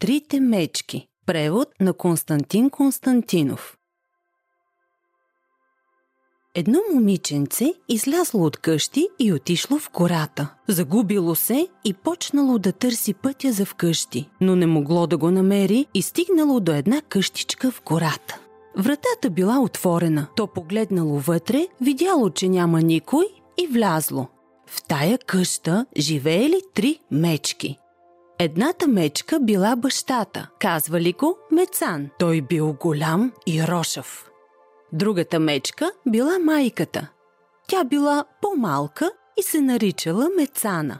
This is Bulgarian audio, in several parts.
Трите мечки. Превод на Константин Константинов. Едно момиченце излязло от къщи и отишло в гората. Загубило се и почнало да търси пътя за вкъщи, но не могло да го намери и стигнало до една къщичка в гората. Вратата била отворена. То погледнало вътре, видяло, че няма никой и влязло. В тая къща живеели три мечки. Едната мечка била бащата, казвали го Мецан. Той бил голям и рошав. Другата мечка била майката. Тя била по-малка и се наричала Мецана.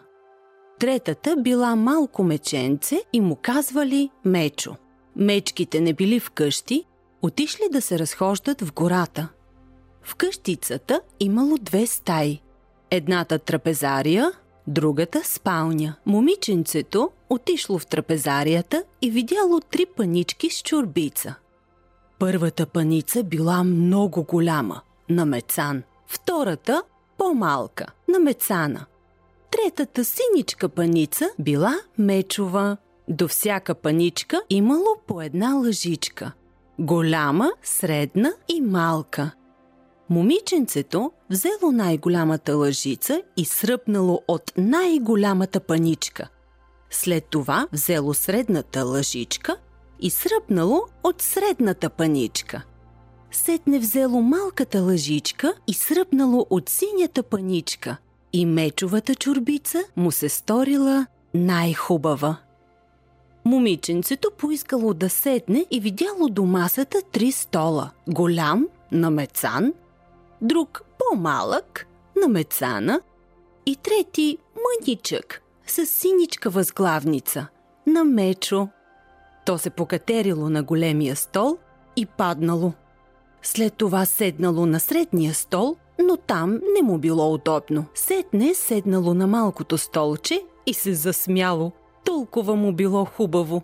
Третата била малко меченце и му казвали Мечо. Мечките не били вкъщи, отишли да се разхождат в гората. В къщицата имало две стаи. Едната трапезария, другата спалня. Момиченцето отишло в трапезарията и видяло три панички с чурбица. Първата паница била много голяма, на мецан. Втората по-малка, на мецана. Третата синичка паница била мечова. До всяка паничка имало по една лъжичка. Голяма, средна и малка. Момиченцето взело най-голямата лъжица и сръпнало от най-голямата паничка. След това взело средната лъжичка и сръпнало от средната паничка. Сетне взело малката лъжичка и сръпнало от синята паничка. И мечовата чурбица му се сторила най-хубава. Момиченцето поискало да седне и видяло до масата три стола. Голям, на мецан, друг по-малък, на мецана и трети мъничък, с синичка възглавница, на мечо. То се покатерило на големия стол и паднало. След това седнало на средния стол, но там не му било удобно. Сетне седнало на малкото столче и се засмяло. Толкова му било хубаво.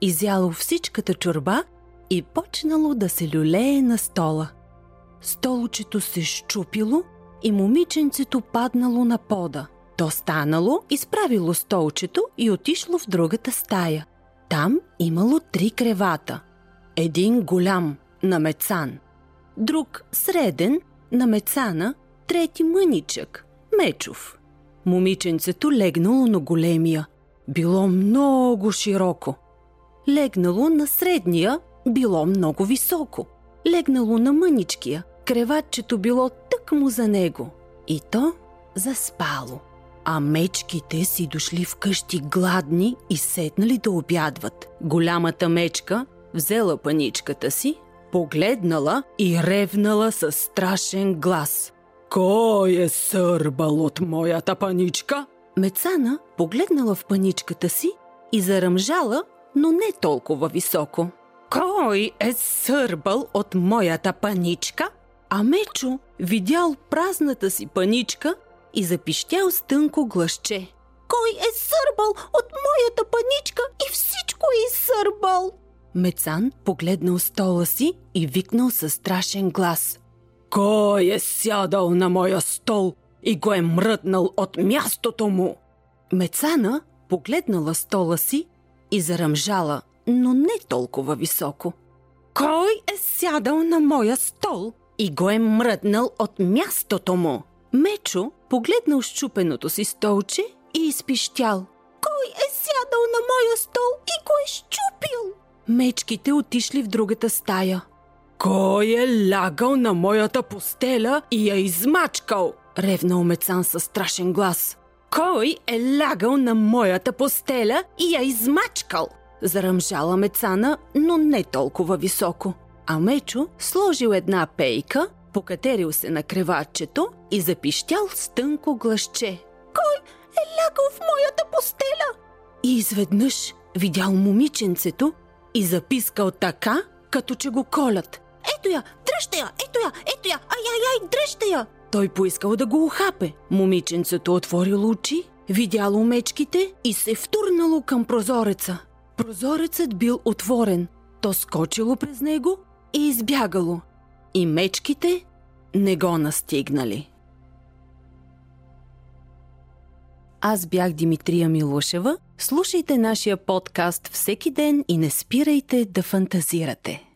Изяло всичката чорба и почнало да се люлее на стола. Столчето се щупило и момиченцето паднало на пода. То станало, изправило столчето и отишло в другата стая. Там имало три кревата. Един голям, на мецан. Друг среден, на мецана. Трети мъничък, мечов. Момиченцето легнало на големия. Било много широко. Легнало на средния, било много високо. Легнало на мъничкия, креватчето било тъкмо за него. И то заспало. А мечките си дошли вкъщи гладни и седнали да обядват. Голямата мечка взела паничката си, погледнала и ревнала със страшен глас. Кой е сърбал от моята паничка? Мецана погледнала в паничката си и заръмжала, но не толкова високо. Кой е сърбал от моята паничка? А Мечо видял празната си паничка и запищял с тънко гласче. Кой е сърбал от моята паничка и всичко е изсърбал? Мецан погледнал стола си и викнал със страшен глас. Кой е сядал на моя стол и го е мръднал от мястото му? Мецана погледнала стола си и заръмжала, но не толкова високо. Кой е сядал на моя стол и го е мръднал от мястото му? Мечо погледнал щупеното си столче и изпищял. Кой е сядал на моя стол и го е щупил? Мечките отишли в другата стая. Кой е лягал на моята постеля и я измачкал? Ревнал Мецан със страшен глас. Кой е лягал на моята постеля и я измачкал? Заръмжала Мецана, но не толкова високо. А Мечо сложил една пейка, покатерил се на креватчето и запищял с тънко гласче. Кой е лягал в моята постеля? И изведнъж видял момиченцето и запискал така, като че го колят. Ето я, дръжте я, ето я, ето я, ай-ай-ай, дръжте я! Той поискал да го ухапе. Момиченцето отворило очи, видяло мечките и се втурнало към прозореца. Прозорецът бил отворен. То скочило през него и избягало. И мечките не го настигнали. Аз бях Димитрия Милушева. Слушайте нашия подкаст всеки ден и не спирайте да фантазирате.